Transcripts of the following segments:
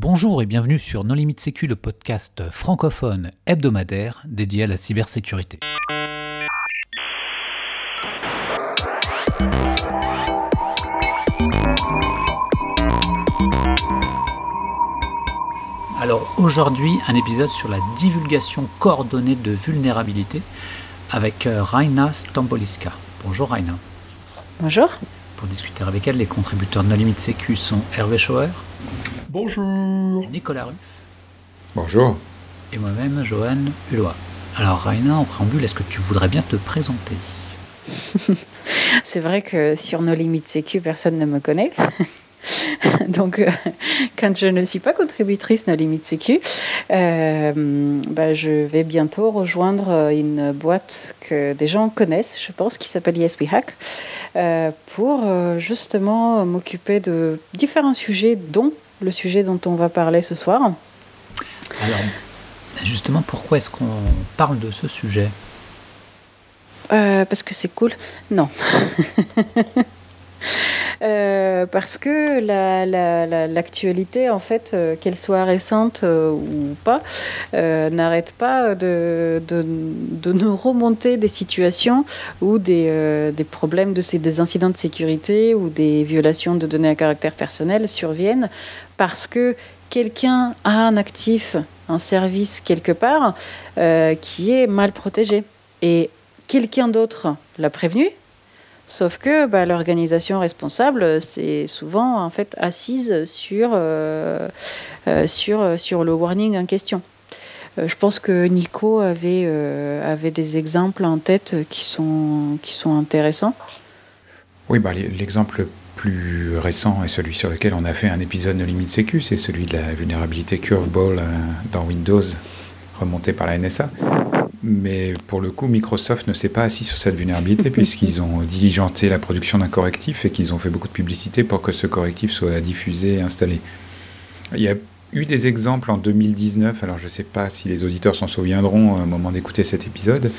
Bonjour et bienvenue sur Non Limite Sécu, le podcast francophone hebdomadaire dédié à la cybersécurité. Alors aujourd'hui, un épisode sur la divulgation coordonnée de vulnérabilité avec euh, Raina Stamboliska. Bonjour Raina. Bonjour. Pour discuter avec elle, les contributeurs No Limite Sécu sont Hervé Schauer. Bonjour. Nicolas Ruff. Bonjour. Et moi-même, Johan Hulot. Alors Raina, en préambule, est-ce que tu voudrais bien te présenter? C'est vrai que sur No Limites Sécu, personne ne me connaît. Donc, euh, quand je ne suis pas contributrice No Limite Sécu, euh, bah, je vais bientôt rejoindre une boîte que des gens connaissent, je pense, qui s'appelle Yes We Hack, euh, pour justement m'occuper de différents sujets, dont le sujet dont on va parler ce soir. Alors, justement, pourquoi est-ce qu'on parle de ce sujet? Parce que c'est cool Non. Euh, parce que l'actualité, la, en fait, euh, qu'elle soit récente euh, ou pas, n'arrête pas de, de, de, nous remonter des situations où des, des problèmes, de ces, des incidents de sécurité ou des violations de données à caractère personnel surviennent parce que quelqu'un a un actif, un service quelque part qui est mal protégé. Et quelqu'un d'autre l'a prévenu, Sauf que bah, l'organisation responsable, c'est souvent en fait assise sur, euh, euh, sur, sur le warning en question. Euh, je pense que Nico avait, avait des exemples en tête qui sont, qui sont intéressants. Oui, bah, l'exemple plus récent et celui sur lequel on a fait un épisode de Limite Sécu, c'est celui de la vulnérabilité Curveball dans Windows remontée par la NSA. Mais pour le coup, Microsoft ne s'est pas assis sur cette vulnérabilité puisqu'ils ont diligenté la production d'un correctif et qu'ils ont fait beaucoup de publicité pour que ce correctif soit diffusé et installé. Il y a eu des exemples en 2019, alors je ne sais pas si les auditeurs s'en souviendront au moment d'écouter cet épisode,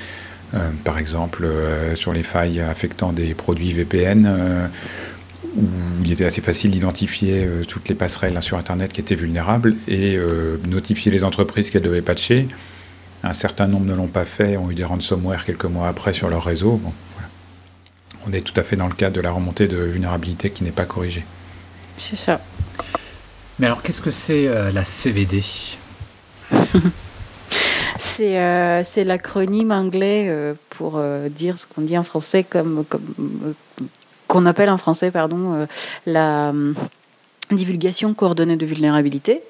euh, par exemple euh, sur les failles affectant des produits VPN, euh, où il était assez facile d'identifier toutes les passerelles sur Internet qui étaient vulnérables et notifier les entreprises qu'elles devaient patcher un certain nombre ne l'ont pas fait, ont eu des ransomware quelques mois après sur leur réseau. On est tout à fait dans le cadre de la remontée de vulnérabilité qui n'est pas corrigée. C'est ça. Mais alors, qu'est-ce que c'est euh, la CVD euh, C'est l'acronyme anglais euh, pour dire ce qu'on dit en français comme, comme qu'on appelle en français pardon la divulgation coordonnée de vulnérabilité.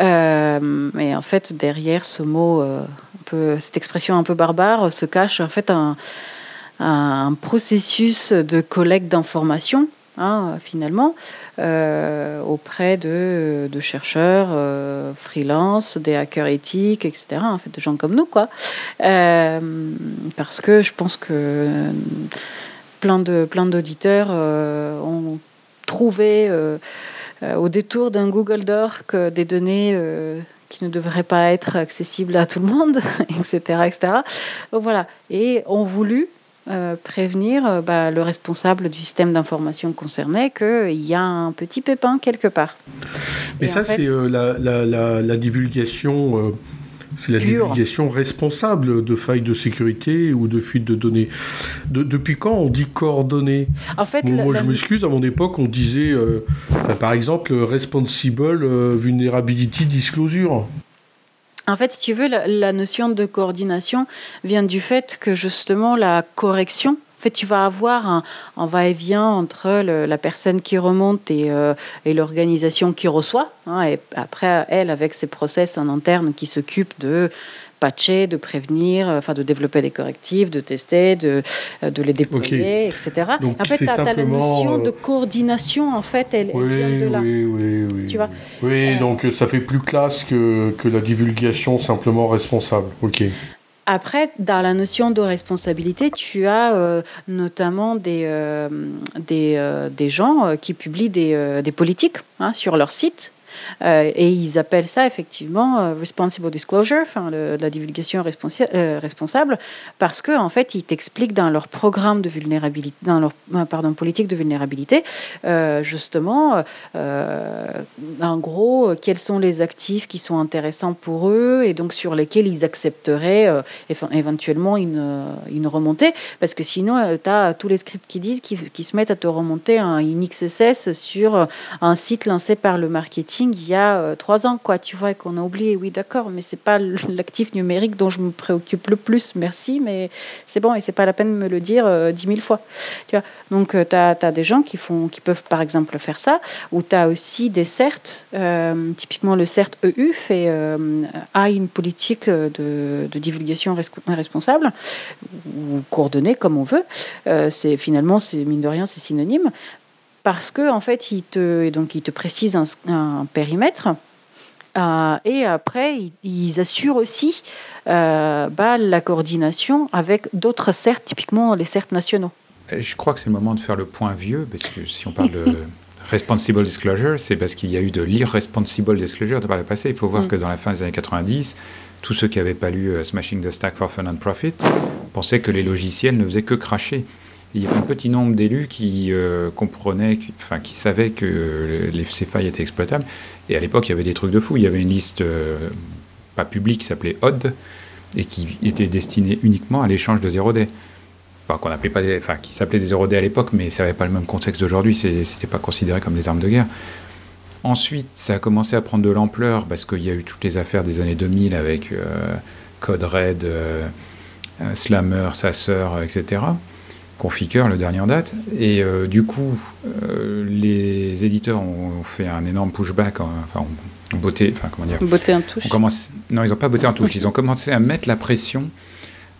Euh, et en fait, derrière ce mot, euh, cette expression un peu barbare, se cache en fait un, processus de collecte d'informations. Hein, finalement, euh, auprès de, chercheurs, euh, freelance, des hackers éthiques, etc. En fait, de gens comme nous, quoi. Euh, parce que je pense que plein de plein d'auditeurs ont trouvé euh, au détour d'un Google Doc des données euh, qui ne devraient pas être accessibles à tout le monde, etc., etc. Donc voilà, et ont voulu euh, prévenir bah, le responsable du système d'information concerné qu'il y a un petit pépin quelque part. Mais ça, c'est la, la, la, divulgation c'est la divulgation responsable de failles de sécurité ou de fuites de données. depuis quand on dit coordonnées En fait, moi, je m'excuse, à mon époque, on disait, euh, par exemple, responsible euh, vulnerability disclosure. En fait, si tu veux, la, notion de coordination vient du fait que justement la correction en fait, tu vas avoir un, va-et-vient entre la personne qui remonte et, euh, et l'organisation qui reçoit. Hein, et après, elle, avec ses process en interne qui s'occupent de patcher, de prévenir, enfin de développer des correctifs, de tester, de, euh, de les déployer, etc. Donc, en fait, tu as, la notion de euh, coordination, en fait, elle, oui, vient de là. Oui, oui, oui. Tu vois oui, donc ça fait plus classe que, que la divulgation simplement responsable. Ok. Après, dans la notion de responsabilité, tu as euh, notamment des, euh, euh, gens qui publient des, des politiques hein, sur leur site et ils appellent ça effectivement responsible disclosure, la divulgation responsable, parce que en fait, ils t'expliquent dans leur programme de vulnérabilité, dans leur pardon politique de vulnérabilité, justement, en gros, quels sont les actifs qui sont intéressants pour eux et donc sur lesquels ils accepteraient éventuellement une, une remontée, parce que sinon, tu as tous les scripts qui disent qui, se mettent à te remonter un, une XSS sur un site lancé par le marketing il y a euh, trois ans, quoi, tu vois, qu'on a oublié. Oui, d'accord, mais c'est pas l'actif numérique dont je me préoccupe le plus, merci, mais c'est bon, et c'est pas la peine de me le dire euh, dix mille fois. Tu vois Donc, euh, tu as, des gens qui, font, qui peuvent, par exemple, faire ça, ou tu as aussi des CERT, typiquement le CERT EU fait, a une politique de, de divulgation responsable, ou coordonnée, comme on veut. c'est finalement, mine de rien, c'est synonyme, parce que en fait, il te, donc, il te précise un, périmètre. Euh, et après, ils, assurent aussi euh, bah, la coordination avec d'autres CERT, typiquement les CERT nationaux. Je crois que c'est le moment de faire le point vieux, parce que si on parle de responsible disclosure, c'est parce qu'il y a eu de l'irresponsible disclosure par le passé. Il faut voir mm. que dans la fin des années 90, tous ceux qui n'avaient pas lu euh, Smashing the Stack for Fun and Profit pensaient que les logiciels ne faisaient que cracher il y avait un petit nombre d'élus qui euh, comprenaient, qui, enfin, qui savaient que les, ces failles étaient exploitables. Et à l'époque, il y avait des trucs de fou. Il y avait une liste euh, pas publique qui s'appelait OD et qui était destinée uniquement à l'échange de 0D. Enfin, qu'on appelait pas enfin, qui s'appelait des 0D à l'époque, mais ça n'avait pas le même contexte d'aujourd'hui. C'était pas considéré comme des armes de guerre. Ensuite, ça a commencé à prendre de l'ampleur parce qu'il y a eu toutes les affaires des années 2000 avec euh, Code Red, Slammer, sa etc. Configure, le dernier en date. Et euh, du coup, euh, les éditeurs ont fait un énorme pushback, enfin, ont botté, enfin, comment dire Botté en touche. commence, non, ils n'ont pas botté en touche. Ils ont commencé à mettre la pression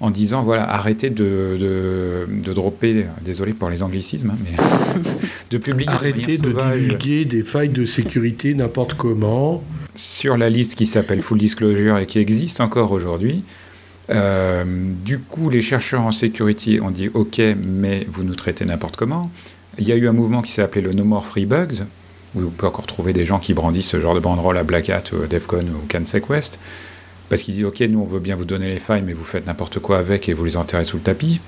en disant voilà, arrêtez de, de, de dropper, désolé pour les anglicismes, hein, mais de publier. Arrêtez de, divulguer des failles de sécurité n'importe comment. Sur la liste qui s'appelle Full Disclosure et qui existe encore aujourd'hui, euh, du coup, les chercheurs en sécurité ont dit OK, mais vous nous traitez n'importe comment. Il y a eu un mouvement qui s'est appelé le No More Free Bugs, où on peut encore trouver des gens qui brandissent ce genre de banderole à Black Hat ou à Defcon ou CanSec West, parce qu'ils disent OK, nous on veut bien vous donner les failles, mais vous faites n'importe quoi avec et vous les enterrez sous le tapis.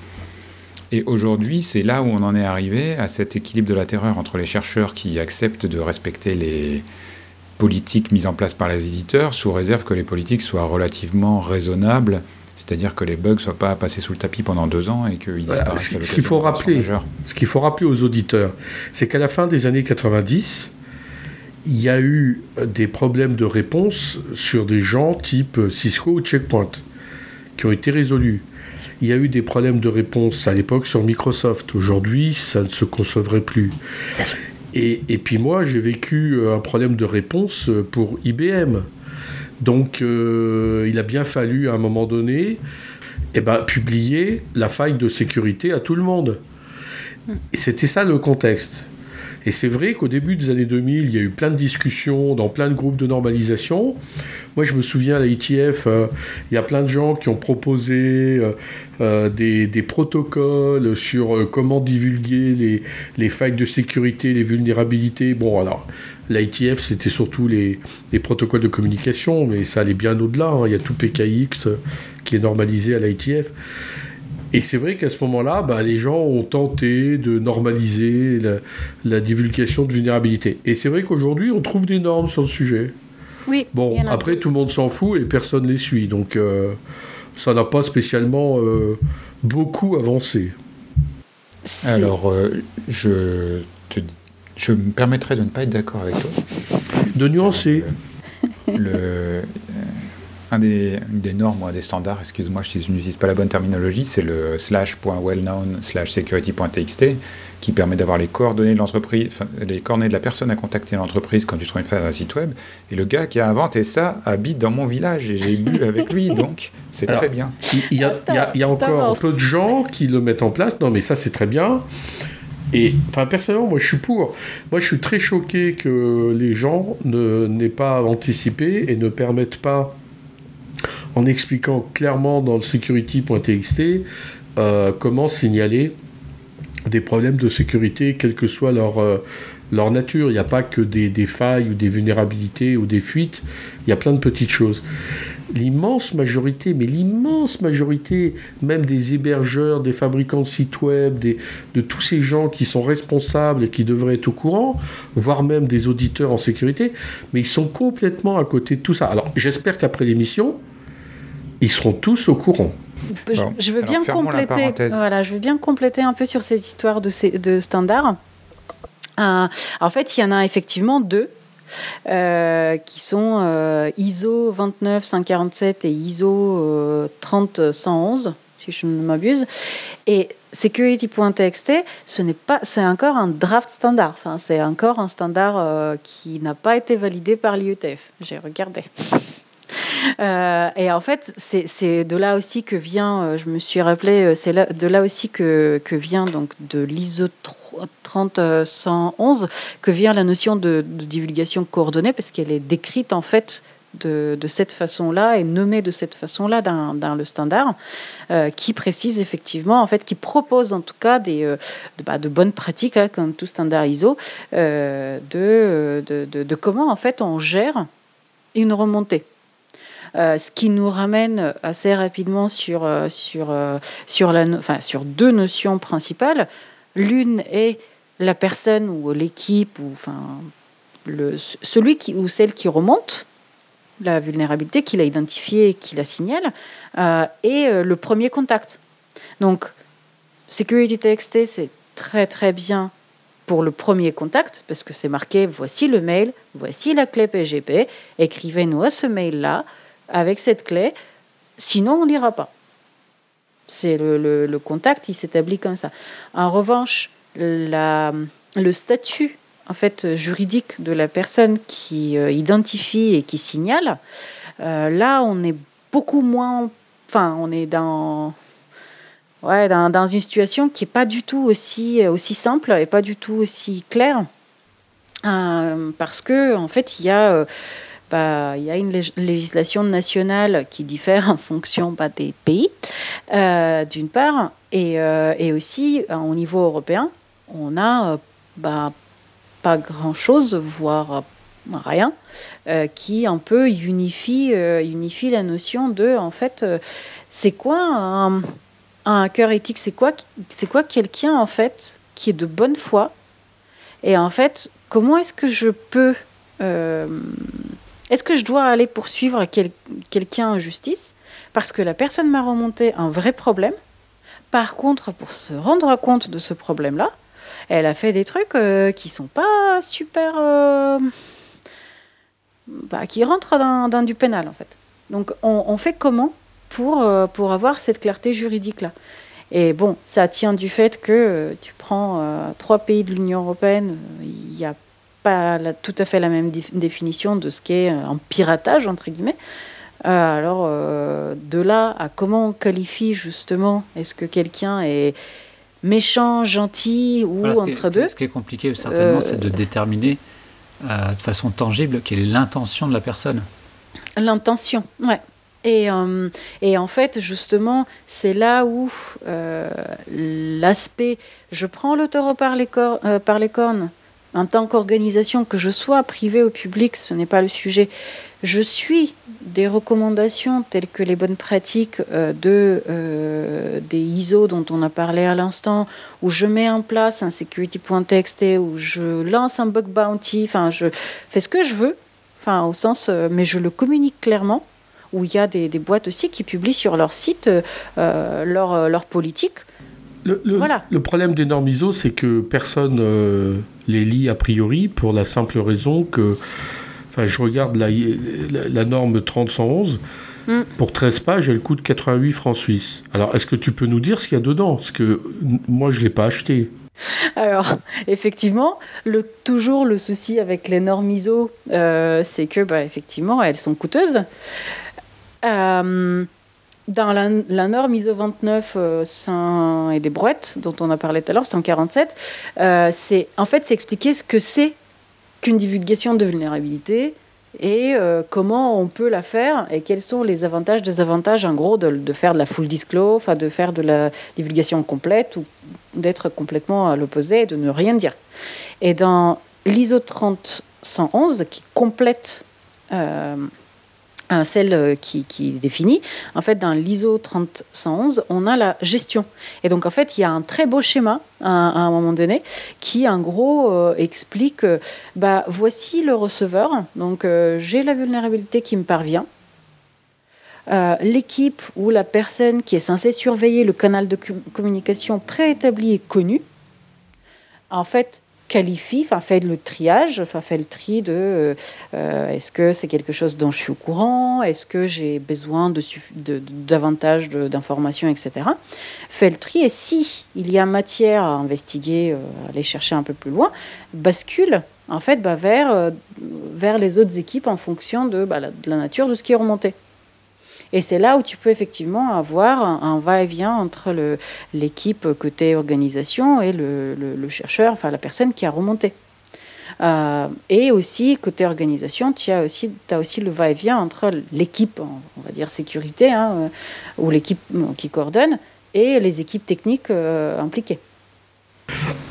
Et aujourd'hui, c'est là où on en est arrivé, à cet équilibre de la terreur entre les chercheurs qui acceptent de respecter les politiques mises en place par les éditeurs, sous réserve que les politiques soient relativement raisonnables c'est-à-dire que les bugs ne soient pas passés sous le tapis pendant deux ans et qu'ils disparaissent. ce qu'il faut rappeler, ce qu'il faut rappeler aux auditeurs, c'est qu'à la fin des années 90, il y a eu des problèmes de réponse sur des gens type Cisco ou Checkpoint qui ont été résolus. Il y a eu des problèmes de réponse à l'époque sur Microsoft. Aujourd'hui, ça ne se concevrait plus. Et, et puis moi, j'ai vécu un problème de réponse pour IBM. Donc euh, il a bien fallu à un moment donné eh ben, publier la faille de sécurité à tout le monde. C'était ça le contexte. Et c'est vrai qu'au début des années 2000, il y a eu plein de discussions dans plein de groupes de normalisation. Moi, je me souviens à l'ITF, euh, il y a plein de gens qui ont proposé euh, des, protocoles sur comment divulguer les, les, failles de sécurité, les vulnérabilités. Bon, alors, L'ITF, c'était surtout les, protocoles de communication, mais ça allait bien au-delà. Hein. Il y a tout PKX qui est normalisé à l'ITF. Et c'est vrai qu'à ce moment-là, bah, les gens ont tenté de normaliser la, divulgation de vulnérabilité. Et c'est vrai qu'aujourd'hui, on trouve des normes sur le sujet. Oui. Bon, après, tout le monde s'en fout et personne ne les suit. Donc, euh, ça n'a pas spécialement euh, beaucoup avancé. Alors, euh, je te je me permettrai de ne pas être d'accord avec toi. De nuancer. Le, un des, une des normes des standards, excuse-moi, je n'utilise pas la bonne terminologie, c'est le slash.wellknown slash security.txt qui permet d'avoir les coordonnées de l'entreprise, les coordonnées de la personne à contacter l'entreprise quand tu trouves une faille dans un site web. Et le gars qui a inventé ça habite dans mon village et j'ai bu avec lui, donc c'est très bien. Il y, a, y a encore peu de gens qui le mettent en place. Non, mais ça c'est très bien. Et enfin, personnellement, moi je suis pour. Moi je suis très choqué que les gens n'aient pas anticipé et ne permettent pas, en expliquant clairement dans le security.txt, euh, comment signaler des problèmes de sécurité, quelle que soit leur, euh, leur nature. Il n'y a pas que des, des, failles ou des vulnérabilités ou des fuites. Il y a plein de petites choses. L'immense majorité, mais l'immense majorité, même des hébergeurs, des fabricants de sites web, de tous ces gens qui sont responsables et qui devraient être au courant, voire même des auditeurs en sécurité, mais ils sont complètement à côté de tout ça. Alors j'espère qu'après l'émission, ils seront tous au courant. je, veux bien compléter. Voilà, je veux bien compléter un peu sur ces histoires de, ces, de standards. Euh, en fait, il y en a effectivement deux. Euh, qui sont euh, ISO 29147 et ISO 30111 si je ne m'abuse. Et security.txt, ce n'est pas, c'est encore un draft standard. Enfin, c'est encore un standard qui n'a pas été validé par l'IETF. J'ai regardé. Euh, et en fait, c'est de là aussi que vient, euh, je me suis rappelé, euh, c'est de là aussi que, vient donc de l'ISO 30111 que vient la notion de, divulgation coordonnée parce qu'elle est décrite en fait de, cette façon-là et nommée de cette façon-là dans, le standard, qui précise effectivement, en fait, qui propose en tout cas des, de, bah, de, bonnes pratiques, hein, comme tout standard ISO, de, de, comment en fait on gère une remontée. Euh, ce qui nous ramène assez rapidement sur, euh, sur, euh, sur, la, enfin, sur deux notions principales. L'une est la personne ou l'équipe ou enfin, le, celui qui, ou celle qui remonte la vulnérabilité, qui l'a identifiée et qui la signale, et le premier contact. Donc, Security TXT, c'est très très bien pour le premier contact, parce que c'est marqué voici le mail, voici la clé PGP, écrivez-nous à ce mail-là, avec cette clé, sinon on n'ira pas. C'est le, contact, il s'établit comme ça. En revanche, la, le statut en fait juridique de la personne qui euh, identifie et qui signale, euh, là on est beaucoup moins, enfin on est dans ouais, dans, dans, une situation qui n'est pas du tout aussi, aussi simple et pas du tout aussi claire. Euh, parce que en fait il y a il y a une législation nationale qui diffère en fonction des pays, euh, d'une part, et, euh, aussi euh, au niveau européen, on a bah, pas grand-chose, voire rien, qui un peu unifie, unifie la notion de, en fait, c'est quoi un, un hacker éthique C'est quoi, c'est quoi quelqu'un, en fait, qui est de bonne foi Et en fait, comment est-ce que je peux est-ce que je dois aller poursuivre quelqu'un en justice parce que la personne m'a remonté un vrai problème? Par contre, pour se rendre compte de ce problème-là, elle a fait des trucs euh, qui sont pas super. Euh, bah, qui rentrent dans, du pénal en fait. Donc on, fait comment pour, euh, pour avoir cette clarté juridique-là? Et bon, ça tient du fait que tu prends trois pays de l'Union européenne, il y a pas tout à fait la même définition de ce qu'est un piratage, entre guillemets. Euh, alors, euh, de là à comment on qualifie justement, est-ce que quelqu'un est méchant, gentil ou entre deux Ce qui est compliqué, certainement, c'est de euh, déterminer de façon tangible quelle est l'intention de la personne. L'intention, ouais. Et, et, en fait, justement, c'est là où l'aspect je prends le taureau par les, par les cornes en tant qu'organisation, que je sois privée ou publique, ce n'est pas le sujet. Je suis des recommandations telles que les bonnes pratiques euh, de, euh, des ISO dont on a parlé à l'instant, où je mets en place un security.txt, où je lance un bug bounty, enfin je fais ce que je veux, enfin au sens, euh, mais je le communique clairement, où il y a des, des boîtes aussi qui publient sur leur site leur, leur politique le, le, problème des normes ISO, c'est que personne euh, les lit a priori pour la simple raison que, enfin, je regarde la, la, norme 3011, mm. pour 13 pages, elle coûte 88 francs suisses. Alors, est-ce que tu peux nous dire ce qu'il y a dedans? Parce que moi, je ne l'ai pas acheté. Alors, effectivement, le, toujours le souci avec les normes ISO, euh, c'est que, bah, effectivement, elles sont coûteuses. Euh, dans la, norme ISO 29 euh, et des brouettes dont on a parlé tout à l'heure, 147, euh, c'est en fait c'est expliquer ce que c'est qu'une divulgation de vulnérabilité et euh, comment on peut la faire et quels sont les avantages, désavantages en gros de, faire de la full disclose, de faire de la divulgation complète ou d'être complètement à l'opposé et de ne rien dire. Et dans l'ISO 30111 qui complète euh, qui, définit. En fait, dans l'ISO 30111, on a la gestion. Et donc, en fait, il y a un très beau schéma à, un moment donné qui, en gros, euh, explique bah, voici le receveur. Donc, euh, j'ai la vulnérabilité qui me parvient. L'équipe ou la personne qui est censée surveiller le canal de communication préétabli et connu. En fait, qualifie, enfin fait le triage, enfin fait le tri de euh, euh, est-ce que c'est quelque chose dont je suis au courant, est-ce que j'ai besoin de, davantage d'informations, etc. Fait le tri et si il y a matière à investiguer, euh, aller chercher un peu plus loin, bascule en fait bah, vers, vers les autres équipes en fonction bah, de la nature de ce qui est remonté. Et c'est là où tu peux effectivement avoir un, va-et-vient entre l'équipe côté organisation et le, chercheur, enfin la personne qui a remonté. Euh, et aussi, côté organisation, tu as aussi, as aussi le va-et-vient entre l'équipe, on va dire sécurité, hein, euh, ou l'équipe euh, qui coordonne, et les équipes techniques impliquées.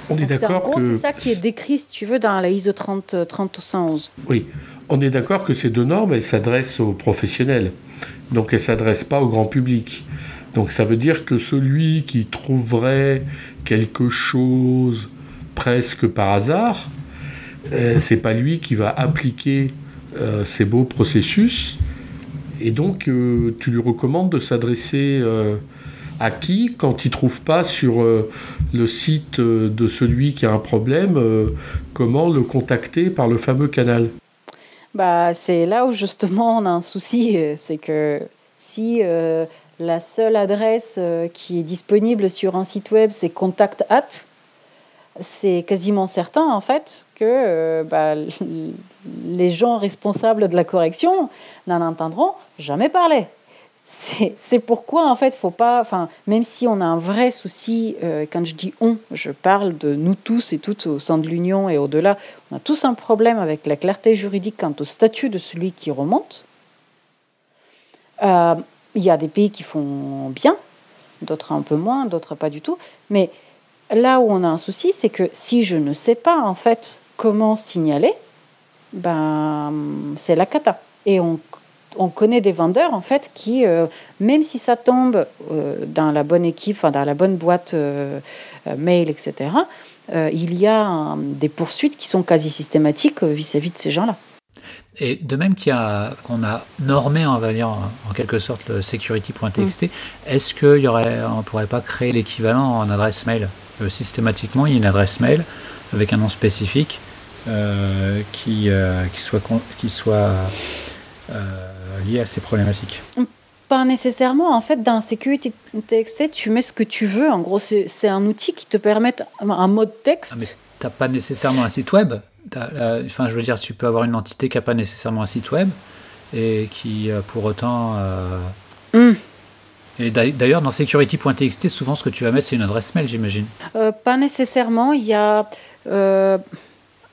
On est d'accord que. C'est ça qui est décrit, si tu veux, dans la ISO 30, 30 Oui, on est d'accord que ces deux normes, elles s'adressent aux professionnels. Donc elle ne s'adresse pas au grand public. Donc ça veut dire que celui qui trouverait quelque chose presque par hasard, euh, c'est pas lui qui va appliquer euh, ces beaux processus. Et donc euh, tu lui recommandes de s'adresser à qui quand il trouve pas sur le site de celui qui a un problème comment le contacter par le fameux canal? Bah, c'est là où justement on a un souci, euh, c'est que si euh, la seule adresse euh, qui est disponible sur un site web c'est contact at, c'est quasiment certain en fait que bah, les gens responsables de la correction n'en entendront jamais parler c'est pourquoi en fait faut pas enfin même si on a un vrai souci euh, quand je dis on je parle de nous tous et toutes au sein de l'union et au-delà on a tous un problème avec la clarté juridique quant au statut de celui qui remonte. Euh, il y a des pays qui font bien d'autres un peu moins d'autres pas du tout mais là où on a un souci c'est que si je ne sais pas en fait comment signaler ben c'est la cata. Et on on connaît des vendeurs en fait qui, euh, même si ça tombe euh, dans la bonne équipe, enfin, dans la bonne boîte euh, mail, etc., il y a des poursuites qui sont quasi systématiques vis-à-vis de ces gens-là. Et de même qu'on a, qu'on a normé, on va dire, en quelque sorte, le security.txt, mm. est-ce qu'on ne pourrait pas créer l'équivalent en adresse mail? Systématiquement, il y a une adresse mail avec un nom spécifique qui, qui soit, qui soit liées à ces problématiques Pas nécessairement. En fait, dans Security TXT, tu mets ce que tu veux. En gros, c'est un outil qui te permet un mode texte. Ah, mais tu n'as pas nécessairement un site web. enfin, je veux dire, tu peux avoir une entité qui n'a pas nécessairement un site web et qui, euh, pour autant. Euh, hmm. Et d'ailleurs, dans security.txt, souvent ce que tu vas mettre, c'est une adresse mail, j'imagine. Euh, pas nécessairement. Il y a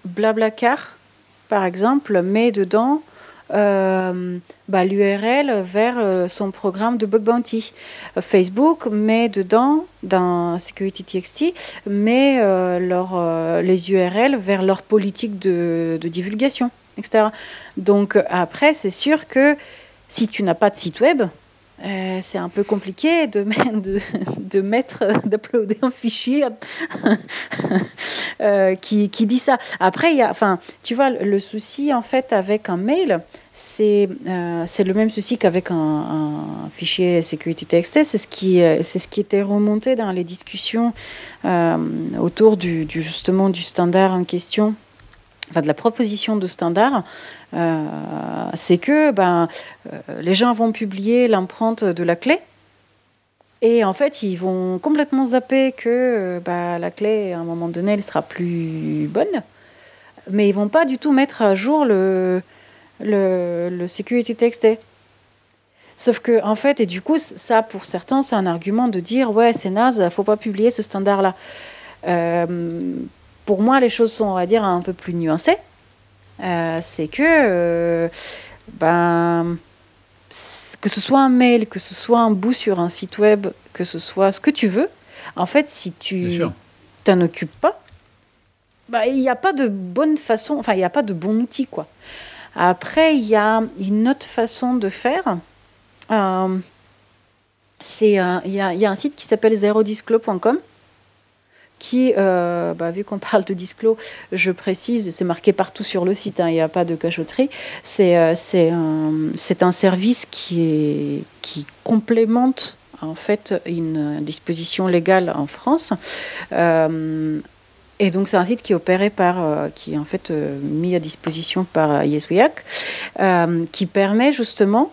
Blablacar, par exemple, met dedans euh, bah, l'URL vers euh, son programme de bug bounty. Facebook met dedans, dans SecurityTXT, met euh, leur, les URL vers leur politique de, de divulgation, etc. Donc après, c'est sûr que si tu n'as pas de site web, euh, c'est un peu compliqué de, mettre, d'uploader un fichier euh, qui, dit ça. Après, y a, enfin, tu vois, le souci en fait avec un mail, c'est euh, le même souci qu'avec un, fichier security TXT. C'est ce qui ce qui était remonté dans les discussions autour du, du, justement du standard en question enfin de la proposition de standard, c'est que ben, euh, les gens vont publier l'empreinte de la clé. Et en fait, ils vont complètement zapper que euh, bah, la clé, à un moment donné, elle sera plus bonne. Mais ils vont pas du tout mettre à jour le, le, le security TXT. Sauf que, en fait, et du coup, ça, pour certains, c'est un argument de dire ouais, c'est naze, faut pas publier ce standard-là. pour moi, les choses sont, on va dire, un peu plus nuancées. Euh, c'est que euh, ben, que ce soit un mail, que ce soit un bout sur un site web, que ce soit ce que tu veux, en fait, si tu t'en occupes pas, bah, il n'y a pas de bonne façon, enfin, il n'y a pas de bon outil, quoi. Après, il y a une autre façon de faire. Euh, c'est il y, a un site qui s'appelle zerodisclo.com qui, euh, bah, vu qu'on parle de disclo, je précise, c'est marqué partout sur le site, hein, il n'y a pas de cachotterie, c'est euh, un, un, service qui, est, complémente en fait une disposition légale en France. Euh, et donc c'est un site qui est opéré par, qui est en fait mis à disposition par YesWeHack, qui permet justement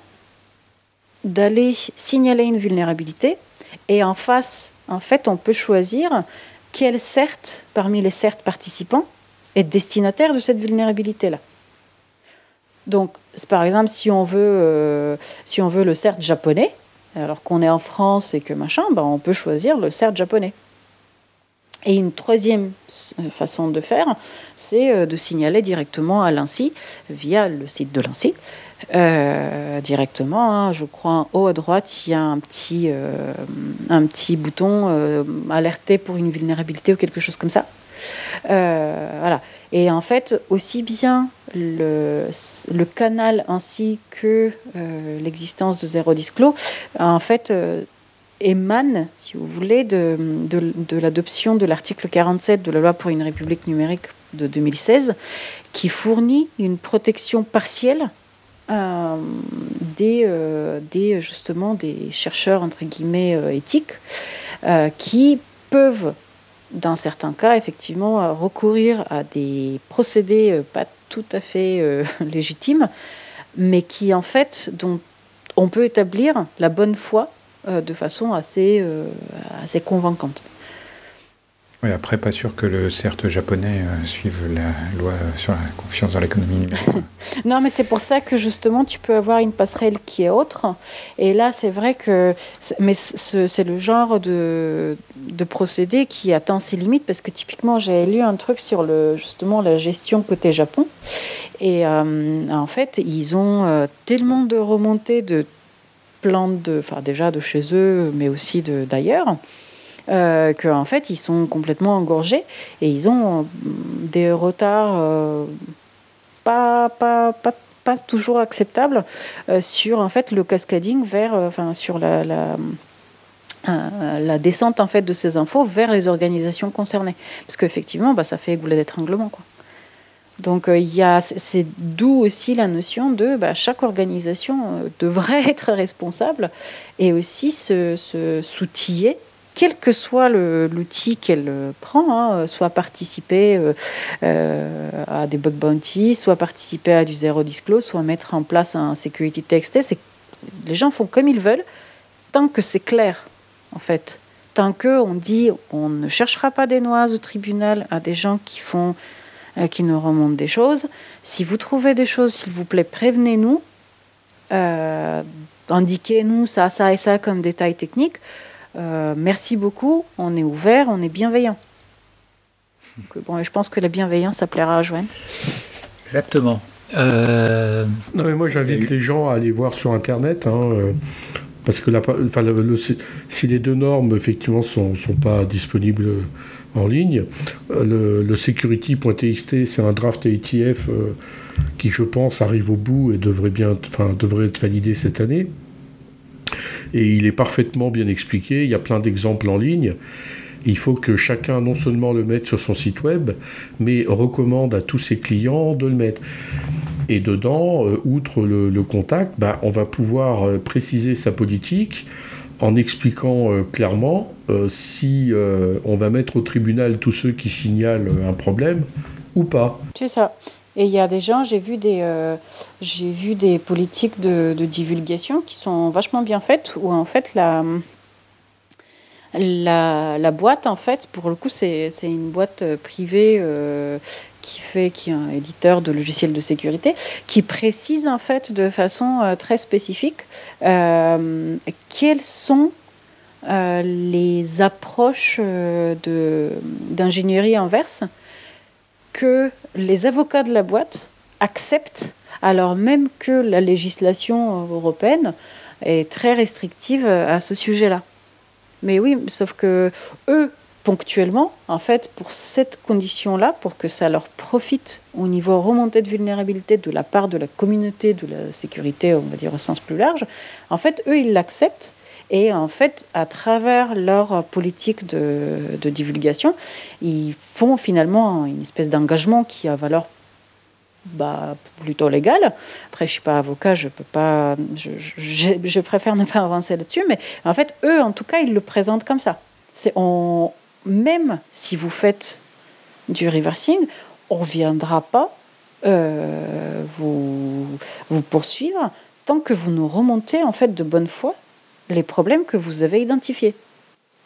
d'aller signaler une vulnérabilité et en face, en fait, on peut choisir quel CERT parmi les CERT participants est destinataire de cette vulnérabilité-là? Donc, par exemple, si on veut, veut le CERT japonais, alors qu'on est en France et que machin, ben on peut choisir le CERT japonais. Et une troisième façon de faire, c'est euh, de signaler directement à l'INSI, via le site de l'INSI, euh, directement. Hein, je crois en haut à droite, il y a un petit, euh, un petit bouton alerter pour une vulnérabilité ou quelque chose comme ça. voilà. Et en fait, aussi bien le, canal ainsi que euh, l'existence de Zéro Disclos, en fait, euh, émane, si vous voulez, de, l'adoption de l'article 47 de la loi pour une république numérique de 2016, qui fournit une protection partielle euh, des, des, chercheurs entre guillemets éthiques qui peuvent dans certains cas, effectivement, recourir à des procédés euh, pas tout à fait euh, légitimes, mais qui, en fait, dont on peut établir la bonne foi euh, de façon assez convaincante. Oui, après, pas sûr que le CERT japonais euh, suive la loi sur la confiance dans l'économie numérique. non, mais c'est pour ça que justement, tu peux avoir une passerelle qui est autre. Et là, c'est vrai que. Mais c'est le genre de, de procédé qui atteint ses limites parce que typiquement, j'ai lu un truc sur le, justement la gestion côté Japon. Et euh, en fait, ils ont euh, tellement de remontées de plantes, de, enfin, déjà de chez eux, mais aussi d'ailleurs euh, qu'en fait ils sont complètement engorgés et ils ont euh, des retards euh, pas, pas, pas, pas, toujours acceptables euh, sur en fait le cascading vers, enfin sur la, la descente en fait de ces infos vers les organisations concernées. Parce qu'effectivement bah, ça fait goulet d'étranglement quoi. Donc il c'est d'où aussi la notion de bah, chaque organisation devrait être responsable et aussi se, se s'outiller quel que soit l'outil qu'elle euh, prend, hein, soit participer euh, euh, à des bug bounty, soit participer à du zéro disclose, soit mettre en place un security text. Les gens font comme ils veulent, tant que c'est clair, en fait. Tant qu'on dit on ne cherchera pas des noises au tribunal à des gens qui font qui nous remontent des choses. Si vous trouvez des choses, s'il vous plaît, prévenez-nous. indiquez-nous ça, ça et ça comme détails techniques. Euh, merci beaucoup, on est ouvert, on est bienveillant. bon, je pense que la bienveillance, ça plaira à Joanne. Exactement. Euh, non, mais moi, j'invite les gens à aller voir sur Internet. Hein, euh, parce que la, enfin, si les deux normes, effectivement, ne sont, sont, pas disponibles en ligne, le, security.txt, c'est un draft ATF qui, je pense, arrive au bout et devrait, bien, enfin, devrait être validé cette année et il est parfaitement bien expliqué. Il y a plein d'exemples en ligne. Il faut que chacun non seulement le mette sur son site web, mais recommande à tous ses clients de le mettre. Et dedans, euh, outre le, contact, bah, on va pouvoir euh, préciser sa politique en expliquant euh, clairement si on va mettre au tribunal tous ceux qui signalent un problème ou pas. C'est ça. Et il y a des gens, j'ai vu des, euh, j'ai vu des politiques de, divulgation qui sont vachement bien faites, où en fait la, la, la boîte, en fait, pour le coup, c'est, une boîte euh, privée euh, qui fait, qui est un éditeur de logiciels de sécurité, qui précise en fait de façon très spécifique quelles sont les approches d'ingénierie inverse que les avocats de la boîte acceptent, alors même que la législation européenne est très restrictive à ce sujet-là. Mais oui, sauf que eux, ponctuellement, en fait, pour cette condition-là, pour que ça leur profite au niveau remontée de vulnérabilité de la part de la communauté de la sécurité, on va dire au sens plus large, en fait, eux, ils l'acceptent. Et en fait, à travers leur politique de, divulgation, ils font finalement une espèce d'engagement qui a valeur bah, plutôt légale. Après, je suis pas avocat, je peux pas, je préfère ne pas avancer là-dessus, mais en fait, eux, en tout cas, ils le présentent comme ça. C'est on, même si vous faites du reversing, on ne viendra pas euh, vous, vous poursuivre tant que vous nous remontez en fait de bonne foi les problèmes que vous avez identifiés.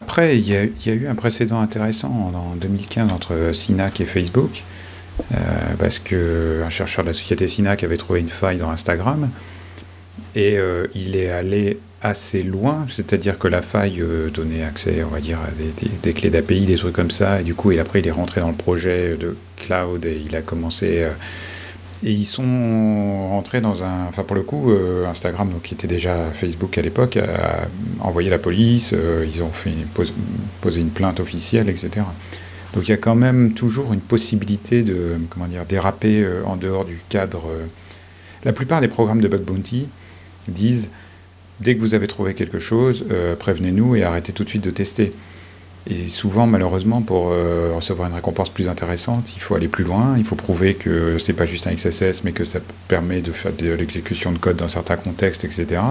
Après, il y, a, il eu un précédent intéressant en 2015 entre SINAC et Facebook, euh, parce qu'un chercheur de la société SINAC avait trouvé une faille dans Instagram, et euh, il est allé assez loin, c'est-à-dire que la faille euh, donnait accès, on va dire, à des, clés d'API, des trucs comme ça, et du coup, et après, il est rentré dans le projet de cloud et il a commencé. Et ils sont rentrés dans un. Enfin, pour le coup, euh, Instagram, qui était déjà Facebook à l'époque, a envoyé la police, euh, ils ont fait une, posé une plainte officielle, etc. Donc il y a quand même toujours une possibilité de comment dire, déraper euh, en dehors du cadre. La plupart des programmes de bug bounty disent dès que vous avez trouvé quelque chose, prévenez-nous et arrêtez tout de suite de tester. Et souvent, malheureusement, pour euh, recevoir une récompense plus intéressante, il faut aller plus loin. Il faut prouver que c'est pas juste un XSS, mais que ça permet de faire de l'exécution de code dans certains contextes, etc.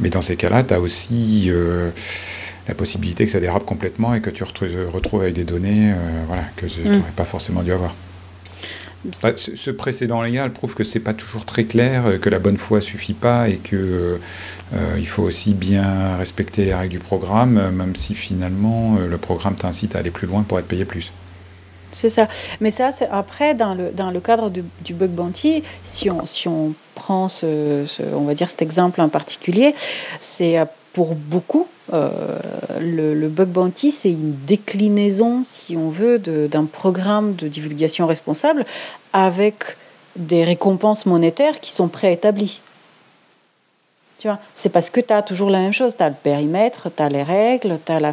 Mais dans ces cas-là, tu as aussi euh, la possibilité que ça dérape complètement et que tu te retrouves avec des données euh, voilà, que tu n'aurais pas forcément dû avoir. Bah, ce précédent légal prouve que c'est pas toujours très clair, que la bonne foi suffit pas et que euh, il faut aussi bien respecter les règles du programme, même si finalement euh, le programme t'incite à aller plus loin pour être payé plus. C'est ça. Mais ça, c'est après, dans le, dans le cadre du, du bug bounty, si on, si on prend ce, ce, on va dire cet exemple en particulier, c'est pour beaucoup, euh, le, le, bug bounty, c'est une déclinaison, si on veut, d'un programme de divulgation responsable avec des récompenses monétaires qui sont préétablies. C'est parce que tu as toujours la même chose. Tu as le périmètre, tu as les règles, tu as, la,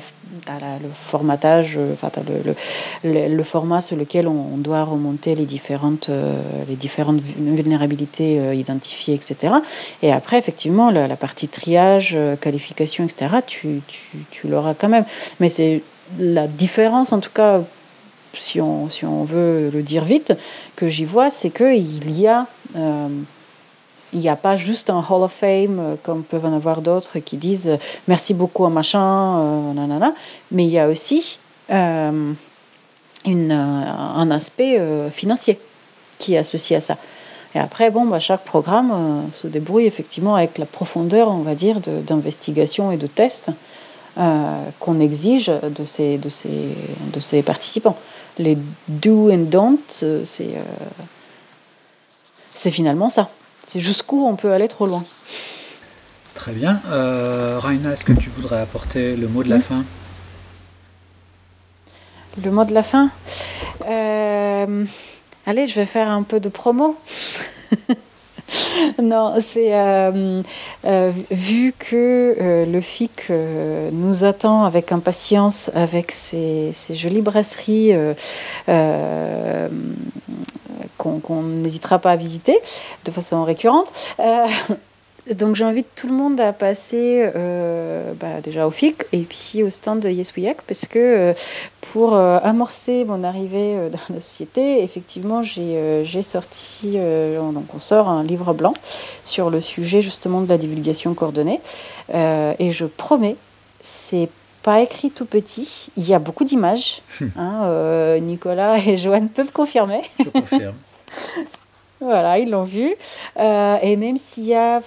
le formatage, enfin, tu as le, format sur lequel on, doit remonter les différentes, euh, les différentes vulnérabilités euh, identifiées, etc. Et après, effectivement, la, partie triage, euh, qualification, etc., tu l'auras quand même. Mais c'est la différence, en tout cas, si on, si on veut le dire vite, que j'y vois, c'est qu'il y a. Il n'y a pas juste un Hall of Fame euh, comme peuvent en avoir d'autres qui disent euh, merci beaucoup à machin, euh, nanana, mais il y a aussi un aspect financier qui est associé à ça. Et après, bon, bah, chaque programme se débrouille effectivement avec la profondeur, on va dire, d'investigation et de tests qu'on exige de ces, de, ces, de ces participants. Les do and don't, c'est c'est finalement ça. C'est jusqu'où on peut aller trop loin. Très bien. Euh, Raina, est-ce que tu voudrais apporter le mot de la mmh. fin? Le mot de la fin? Euh, Allez, je vais faire un peu de promo. non, c'est euh, euh, vu que euh, le FIC nous attend avec impatience avec ces, jolies brasseries qu'on n'hésitera pas à visiter de façon récurrente. Donc j'invite tout le monde à passer euh, bah, déjà au FIC et puis au stand de Yes We parce que euh, pour euh, amorcer mon arrivée dans la société, effectivement j'ai sorti, donc on sort un livre blanc sur le sujet justement de la divulgation coordonnée et je promets, c'est pas écrit tout petit, il y a beaucoup d'images, hein, Nicolas et Joanne peuvent confirmer. Je confirme. Voilà, ils l'ont vu. Euh, et même s'il y a,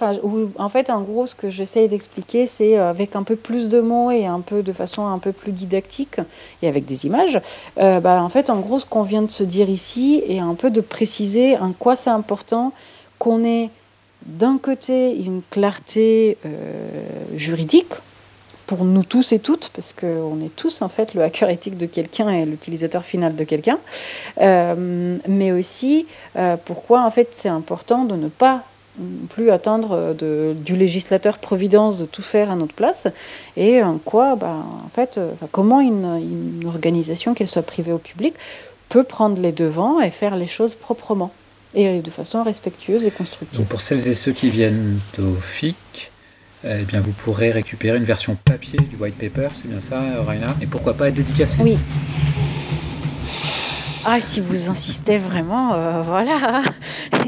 en fait, en gros, ce que j'essaye d'expliquer, c'est euh, avec un peu plus de mots et un peu de façon un peu plus didactique et avec des images. Euh, bah, en fait, en gros, ce qu'on vient de se dire ici est un peu de préciser en quoi c'est important qu'on ait d'un côté une clarté juridique pour nous tous et toutes, parce qu'on est tous en fait le hacker éthique de quelqu'un et l'utilisateur final de quelqu'un, euh, mais aussi euh, pourquoi en fait c'est important de ne pas plus attendre du législateur providence de tout faire à notre place et en quoi, bah, en fait, comment une, organisation, qu'elle soit privée ou publique, peut prendre les devants et faire les choses proprement et de façon respectueuse et constructive. Pour celles et ceux qui viennent au FIC, eh bien vous pourrez récupérer une version papier du white paper, c'est bien ça, Raina? Et pourquoi pas être dédicacé? Oui. Ah, si vous insistez vraiment, euh, voilà.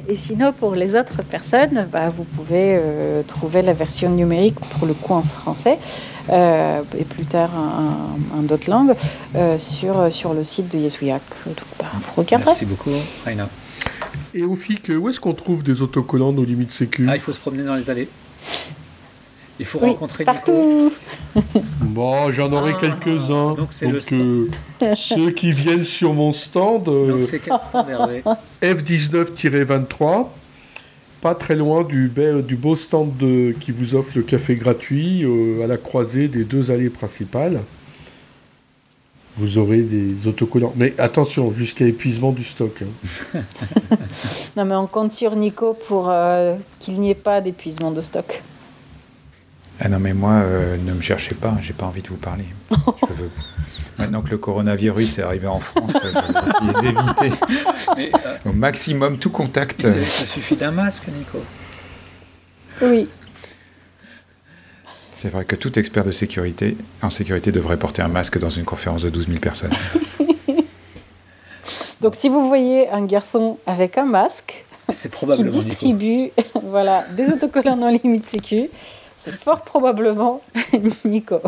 Et sinon, pour les autres personnes, bah, vous pouvez euh, trouver la version numérique, pour le coup en français, euh, et plus tard en, d'autres langues, sur, sur le site de YesWeHack. Donc, bah, vous regarderez. Merci beaucoup, Raina. Et au FIC, où est-ce qu'on trouve des autocollants nos limites sécu? Ah, il faut se promener dans les allées. Il faut rencontrer partout. Bon, j'en aurai ah, quelques-uns. Donc, c'est le euh, ceux qui viennent sur mon stand. Euh, c'est quel stand, F19-23. Pas très loin du, du beau stand de, qui vous offre le café gratuit euh, à la croisée des deux allées principales. Vous aurez des autocollants. Mais attention, jusqu'à épuisement du stock. Hein. non, mais on compte sur Nico pour qu'il n'y ait pas d'épuisement de stock. Ah non, mais moi, euh, ne me cherchez pas, j'ai pas envie de vous parler. Je veux. Maintenant que le coronavirus est arrivé en France, je vais essayer d'éviter euh, au maximum tout contact. Ça suffit d'un masque, Nico. Oui. C'est vrai que tout expert de sécurité en sécurité devrait porter un masque dans une conférence de 12 000 personnes. Donc si vous voyez un garçon avec un masque c'est probablement qui distribue voilà, des autocollants dans limite sécu, c'est fort probablement Nico.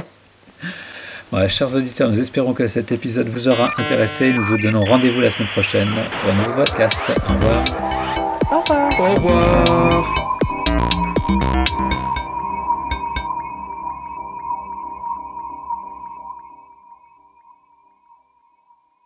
chers auditeurs, nous espérons que cet épisode vous aura intéressé. Nous vous donnons rendez-vous la semaine prochaine pour un nouveau podcast. Au revoir. Au revoir. Au revoir.